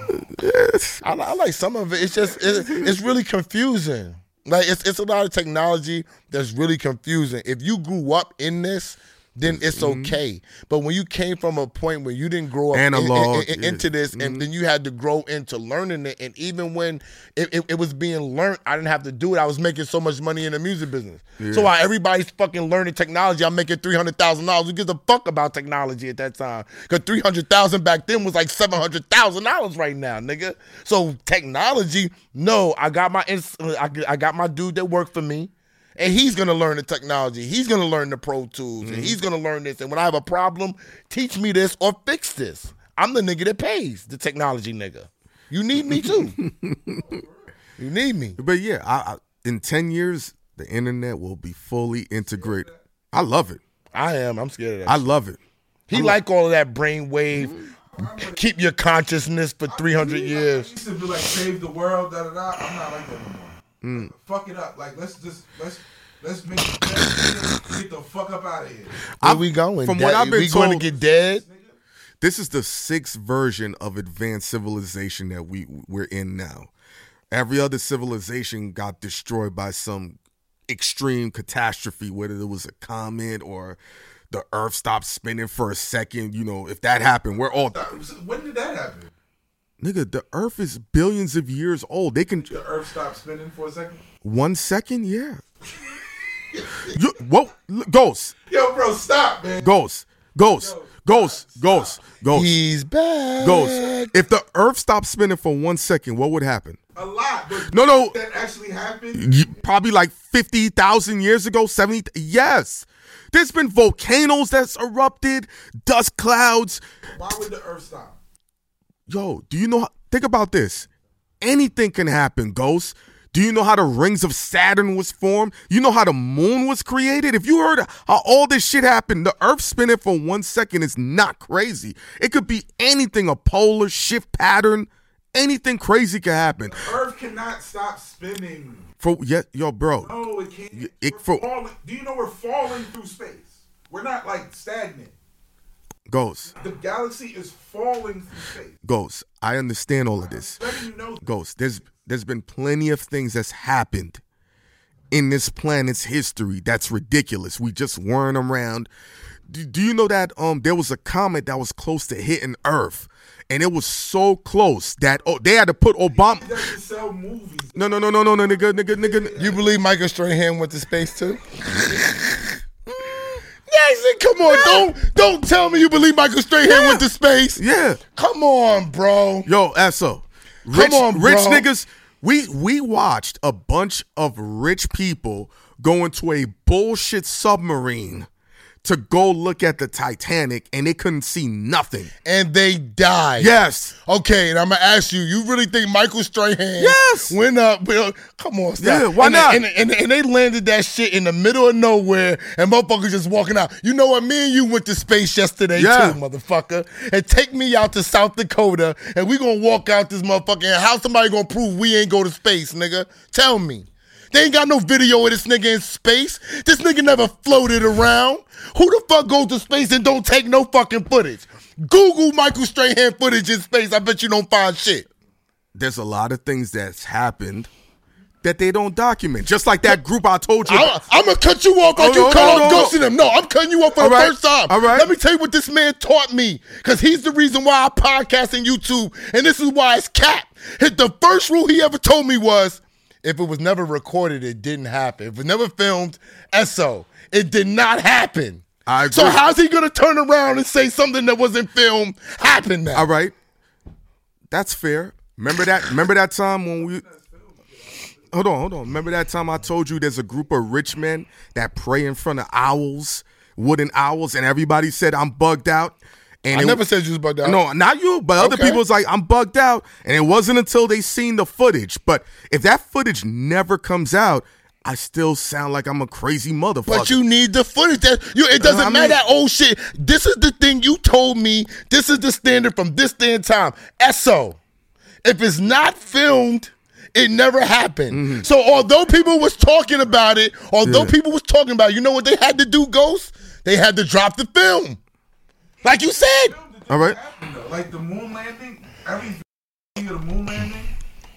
I, I like some of it. It's just it, it's really confusing. Like it's it's a lot of technology that's really confusing. If you grew up in this, then it's mm-hmm. okay. But when you came from a point where you didn't grow up in- in- in-
yeah.
into this, and mm-hmm. then you had to grow into learning it, and even when it, it, it was being learned, I didn't have to do it. I was making so much money in the music business. So while everybody's fucking learning technology, I'm making three hundred thousand dollars. Who gives a fuck about technology at that time? Because three hundred thousand back then was like seven hundred thousand dollars right now, nigga. So technology, no, I got my ins- I, I got my dude that worked for me. And he's gonna learn the technology. He's gonna learn the Pro Tools, and mm-hmm. he's gonna learn this. And when I have a problem, teach me this or fix this. I'm the nigga that pays, the technology nigga. You need me too. you need me.
But yeah, I, I, in ten years, the internet will be fully integrated. I love it.
I am. I'm scared of that.
I love it.
he like all of that brainwave. Keep your consciousness for 300
I
years.
used to be like save the world, da da da. I'm not like that anymore.
Mm.
Fuck it up. Like let's just let's let's make it better. get the fuck up out of here.
Where we going?
from
Dead-
what I've been
we going to get dead?
This is the sixth version of advanced civilization that we we're in now. Every other civilization got destroyed by some extreme catastrophe, whether it was a comet or the Earth stopped spinning for a second. You know, if that happened, we're all
When did that happen?
Nigga. The Earth is billions of years old. They can
The Earth stopped spinning for a second.
one second, yeah. You, what? Ghost,
Yo, bro, stop, man.
ghost, ghost, ghost, ghost, ghost,
He's back.
ghost. If the Earth stopped spinning for one second, what would happen?
A lot. But
No, no.
That actually happened.
You- Probably like fifty thousand years ago, seventy. Yes, there's been volcanoes that's erupted, dust clouds.
Why would the Earth stop?
Yo, do you know? how- Think about this. Anything can happen, Ghost. Do you know how the rings of Saturn was formed? You know how the moon was created? If you heard how all this shit happened, the earth spinning for one second is not crazy. It could be anything, a polar shift pattern, anything crazy could happen.
Earth cannot stop spinning.
For yeah, yo, bro.
No, it can't.
It- for-
falling. Do you know we're falling through space? We're not like stagnant.
Ghost,
The galaxy is falling through space.
Ghost. I understand all of this.
You know.
Ghost, there's there's been plenty of things that's happened in this planet's history that's ridiculous. We just weren't around. Do, do you know that um there was a comet that was close to hitting Earth, and it was so close that oh they had to put Obama.
He sell movies.
No no no no no no nigga nigga nigga.
You believe Michael Strahan went to space too? Yes, come on, don't don't tell me you believe Michael Strahan went to space.
Yeah,
Come on, bro.
yo, Esso, rich
on,
rich niggas. We we watched a bunch of rich people go into a bullshit submarine to go look at the Titanic, and they couldn't see nothing.
And they died.
Yes.
Okay, and I'm gonna ask you: You really think Michael Strahan?
Yes.
Went up? Bill, come on, stop.
Yeah, why
and they-
not?
and, and, and they landed that shit in the middle of nowhere, and motherfuckers just walking out. You know what? Me and you went to space yesterday
Yeah.
too, motherfucker. And take me out to South Dakota, and we gonna walk out this motherfucker. And how somebody gonna prove we ain't go to space, nigga? Tell me. They ain't got no video of this nigga in space. This nigga never floated around. Who the fuck goes to space and don't take no fucking footage? Google Michael Strahan footage in space. I bet you don't find shit.
There's a lot of things that's happened that they don't document. Just like that group I told you.
I, I'm gonna cut you off like oh,
Hold
you
on,
cut
hold
off
on.
Ghost in them. No, I'm cutting you off for
All
the
right,
first time.
all right.
Let me tell you what this man taught me, because he's the reason why I podcast and YouTube, and this is why it's cap. The first rule he ever told me was, if it was never recorded, it didn't happen. If it was never filmed, SO, it did not happen.
I
So how's he gonna turn around and say something that wasn't filmed happened now?
All right. That's fair. Remember that? Remember that time when we. Hold on, hold on. Remember that time I told you there's a group of rich men that pray in front of owls, wooden owls, and everybody said I'm bugged out. And
I
it-
never said you was about that.
No, not you, but other
Okay.
people was like, I'm bugged out. And it wasn't until they seen the footage. But if that footage never comes out, I still sound like I'm a crazy motherfucker.
But you need the footage. That you, it doesn't
I mean-
matter that old shit. This is the thing you told me. This is the standard from this day and time. SO. If it's not filmed, it never happened. So although people was talking about it, although
Mm-hmm. Yeah.
people was talking about, it, you know what they had to do, Ghost? They had to drop the film. Like you said.
All right.
Like the moon landing, every video of the moon landing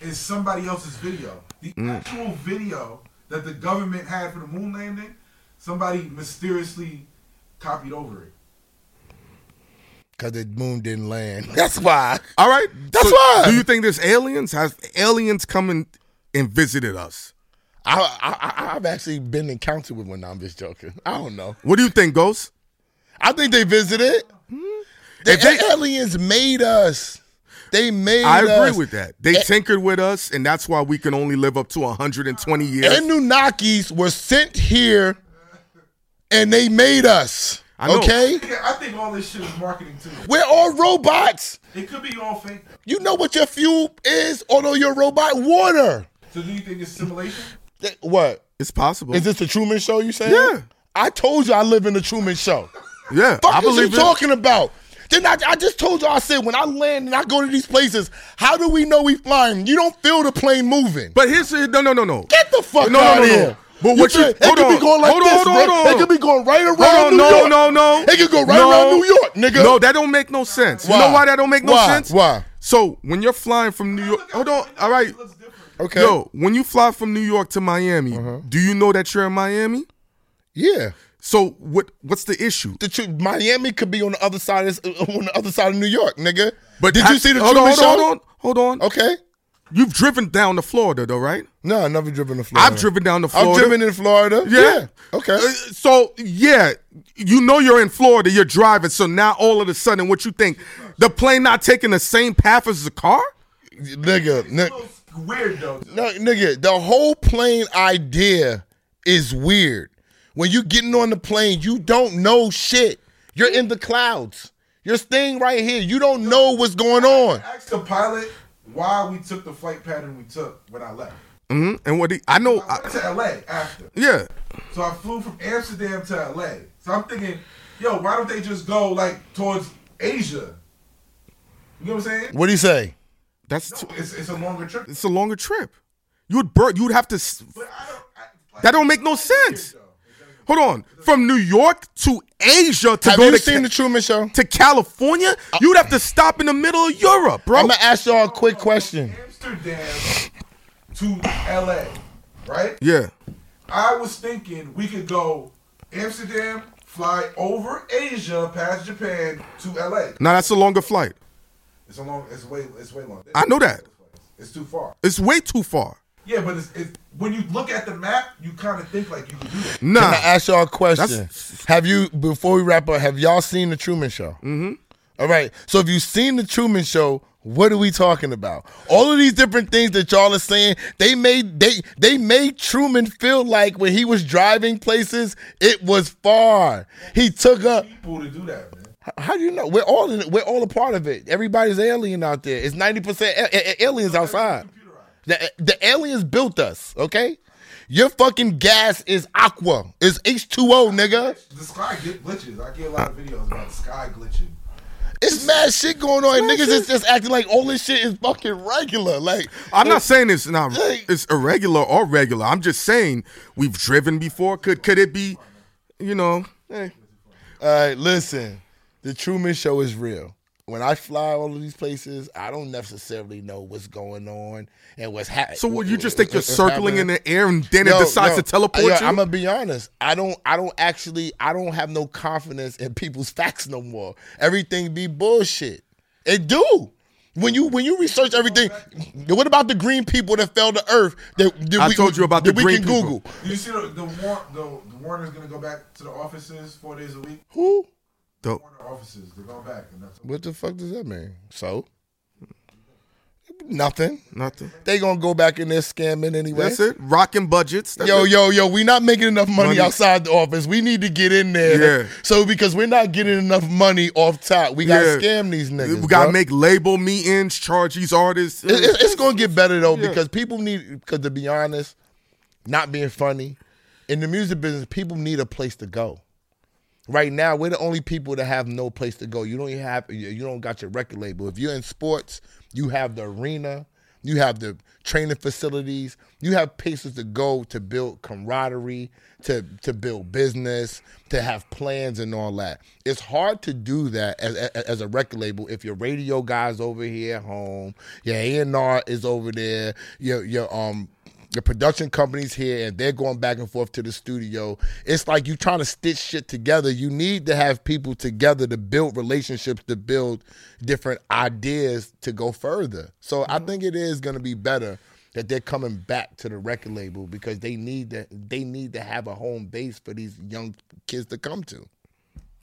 is somebody else's video. The
Mm.
actual video that the government had for the moon landing, somebody mysteriously copied over it.
Cause the moon didn't land. That's why.
All right.
That's why.
Do you think there's aliens? Has aliens come and, and visited us?
I, I, I- I've actually been encountered with one. No, I'm just joking. I don't know.
What do you think, Ghost?
I think they visited. The
If they-
aliens made us. They made
I agree
us.
with that. They tinkered with us, and that's why we can only live up to 120 years.
Anunnakis were sent here, and they made us.
I know.
Okay,
Yeah, I think all this shit is marketing too.
we're all robots.
It could be all fake.
You know what your fuel is, although you're a robot. Water.
So do you think it's simulation?
What
it's possible.
is this? The Truman Show? You saying?
Yeah.
I told you I live in the Truman Show.
yeah,
Fuck
I
is you
believe it.
talking about? Then I, I just told you I said when I land and I go to these places, how do we know we flying? You don't feel the plane moving.
But here's the- no, no, no, no.
Get the fuck
No, no,
out
no,
of
no.
here.
But what you-
it
hold
could
on,
be going like
hold on,
this,
hold on,
nigga.
hold on.
It could be going right around
on,
New
no,
York.
no, no. no.
It could go right
no,
around New York, nigga.
No, that don't make no sense.
Why?
You know why that don't make no
Why?
sense?
Why?
So when you're flying from New York, hold on. All right,
It looks different.
Okay.
yo, when you fly from New York to Miami,
Uh-huh.
do you know that you're in Miami?
Yeah.
So what? What's the issue?
The tru- Miami could be on the other side of on the other side of New York, nigga.
But
did
I-
you see the
hold
Truman
on,
Show?
hold on, hold on, hold on.
Okay.
You've driven down to Florida though, right?
No, I've never driven to Florida.
I've driven down to Florida.
I've driven in Florida.
Yeah.
Okay.
Uh, so yeah, you know you're in Florida. You're driving. So now all of a sudden, what you think? The plane not taking the same path as the car?
nigga,
It's
ni-
a little weird though.
no, nigga, the whole plane idea is weird. When you're getting on the plane, you don't know shit. You're in the clouds. You're staying right here. You don't know what's going on.
Ask the pilot why we took the flight pattern we took when I left.
Mm-hmm. And what? He, I know.
I
I,
to LA after.
yeah.
So I flew from Amsterdam to LA. So I'm thinking, yo, why don't they just go like towards Asia? You know what I'm saying?
What do you say?
That's
No,
too,
it's, it's a longer trip.
it's a longer trip. You would burn. You would have to.
But I don't, I, like,
That don't make no sense.
Though.
Hold on. From New York to Asia to
Have
go
you
to
seen
Ca-
the Truman Show?
to California, uh, you'd have to stop in the middle of Europe, bro.
I'm gonna ask y'all a quick question.
Amsterdam to LA, right?
yeah.
I was thinking we could go Amsterdam, fly over Asia past Japan to LA.
Now that's a longer flight.
It's a long. It's way. It's way long.
I know that.
It's too far.
It's way too far.
Yeah, but it's, it's when you look at the map, you kind of think like you could do that.
Nah.
Can I ask y'all a question?
That's-
Have you before we wrap up? Have y'all seen the Truman Show? Mm-hmm. All right. So if you've seen the Truman Show, what are we talking about? All of these different things that y'all are saying, they made they they made Truman feel like when he was driving places, it was far. He took up.
People to do that, man.
How do you know? We're all in it. We're all a part of it. Everybody's alien out there. It's ninety percent aliens outside. The, the aliens built us. Okay. Your fucking gas is aqua. It's H two O, nigga.
The sky get glitches. I get a lot of videos about the sky glitching.
It's mad shit going on. Niggas is just acting like all this shit is fucking regular. Like
I'm not saying it's not
Hey.
it's irregular or regular. I'm just saying we've driven before. Could could it be, you know? Hey.
All right, listen. The Truman Show is real. When I fly all of these places, I don't necessarily know what's going on and what's happening.
So what, you just think you're circling in the air and then it decides
yo,
to teleport
yo,
you?
I'm gonna be honest. I don't. I don't actually. I don't have no confidence in people's facts no more. Everything be bullshit. It do. When you when you research everything, what about the green people that fell to Earth? That, that
I
we,
told you about
that
the
we
green
can
people.
Google.
You see the the, War, the the Warner's gonna go back to the offices four days a week.
Who?
Dope.
Warner offices, they're going back, and that's
What the fuck does that mean? So nothing.
Nothing.
They gonna go back in there scamming anyway.
That's it. Rocking budgets. That's
Yo,
it.
yo, yo, we not making enough money,
Money.
outside the office. We need to get in there.
Yeah.
So because we're not getting enough money off top, we gotta
Yeah.
scam these niggas.
We gotta
bro.
make label meetings, charge these artists.
It- it- it's gonna get better though
Yeah.
because people need. Because to be honest, not being funny, in the music business, people need a place to go. Right now, we're the only people that have no place to go. You don't have. You don't got your record label. If you're in sports, you have the arena. You have the training facilities. You have places to go to build camaraderie, to to build business, to have plans and all that. It's hard to do that as, as, a record label if your radio guy's over here at home, your A&R is over there, your your um your production company's here and they're going back and forth to the studio. It's like you trying to stitch shit together. You need to have people together to build relationships, to build different ideas to go further. So I mm-hmm. think it is going to be better that they're coming back to the record label because they need to they need to have a home base for these young kids to come to.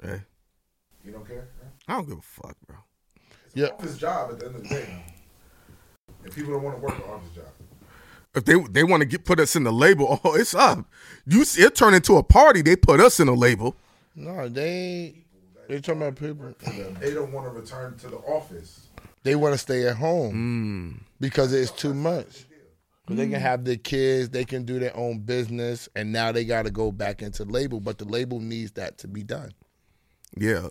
Hey,
you don't care. Right?
I don't give a fuck, bro.
Yeah.
Office job at the end of the day. Man. And people don't want to work an office job.
If they they want to get put us in the label, oh, it's up. You see, it turned into a party. They put us in a label.
No, they they're talking about people.
They don't want to return to the office.
They want to stay at home mm. because it's too much. 'Cause They can mm. have their kids, they can do their own business, and now they got to go back into label. But the label needs that to be done.
Yeah,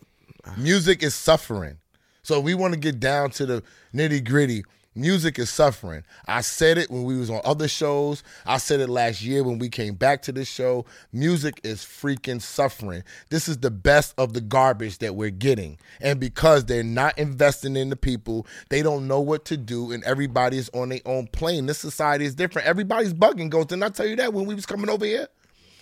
Music is suffering. So we want to get down to the nitty gritty. Music is suffering. I said it when we was on other shows. I said it last year when we came back to this show. Music is freaking suffering. This is the best of the garbage that we're getting. And because they're not investing in the people, they don't know what to do, and everybody's on their own plane. This society is different. Everybody's bugging. Goes, didn't I tell you that when we was coming over here?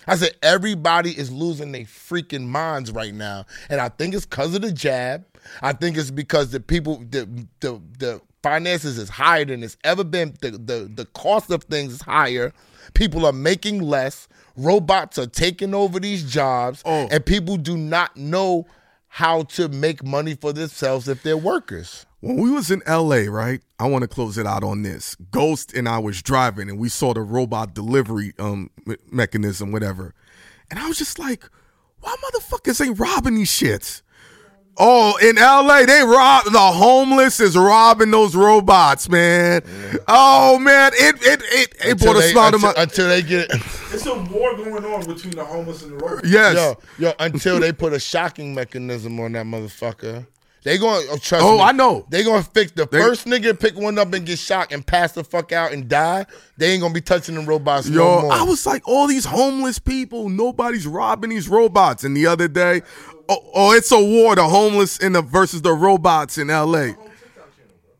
I said everybody is losing their freaking minds right now, and I think it's because of the jab. I think it's because the people, the the the finances is higher than it's ever been. The, the the cost of things is higher. People are making less. Robots are taking over these jobs,
Oh.
and people do not know how to make money for themselves if they're workers.
When we was in LA, right? I want to close it out on this. Ghost and I was driving and we saw the robot delivery um mechanism, whatever. And I was just like, why motherfuckers ain't robbing these shits? Oh, in LA, they rob the homeless is robbing those robots, man. Oh man, it it it, it
Until
brought a
they-
smile to
until,
my
until they get
It's a war going on between the homeless and the robots.
yes.
yo yo until they put a shocking mechanism on that motherfucker. They going oh, trust
Oh,
me.
I know.
They gonna fix the
They-
first nigga pick one up and get shocked and pass the fuck out and die. They ain't gonna be touching them robots no
Yo,
more.
I was like, all these homeless people, nobody's robbing these robots. And the other day, oh, oh it's a war, the homeless and the versus the robots in LA.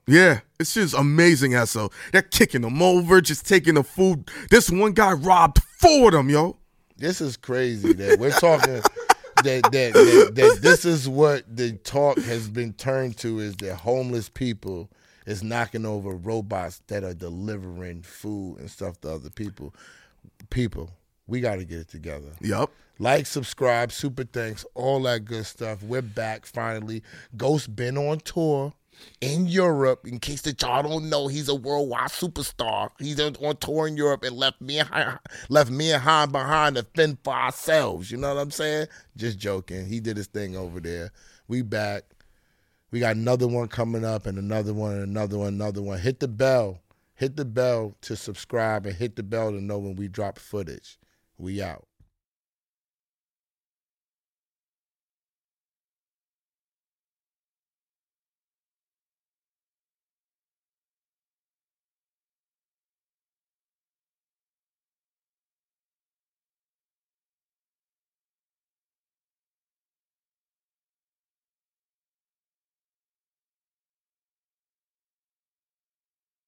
Yeah, it's just amazing, so They're kicking them over, just taking the food. This one guy robbed four of them, yo.
this is crazy that we're talking that, that, that that this is what the talk has been turned to is that homeless people is knocking over robots that are delivering food and stuff to other people. People, we got to get it together.
Yup.
Like, subscribe, super thanks, all that good stuff. We're back finally. Ghost been on tour in Europe. In case that y'all don't know, he's a worldwide superstar. He's on, on tour in Europe and left me and Han, left me and Han behind to fend for ourselves. You know what I'm saying? Just joking. He did his thing over there. We back. We got another one coming up and another one and another one, another one. Hit the bell. Hit the bell to subscribe and hit the bell to know when we drop footage. We out.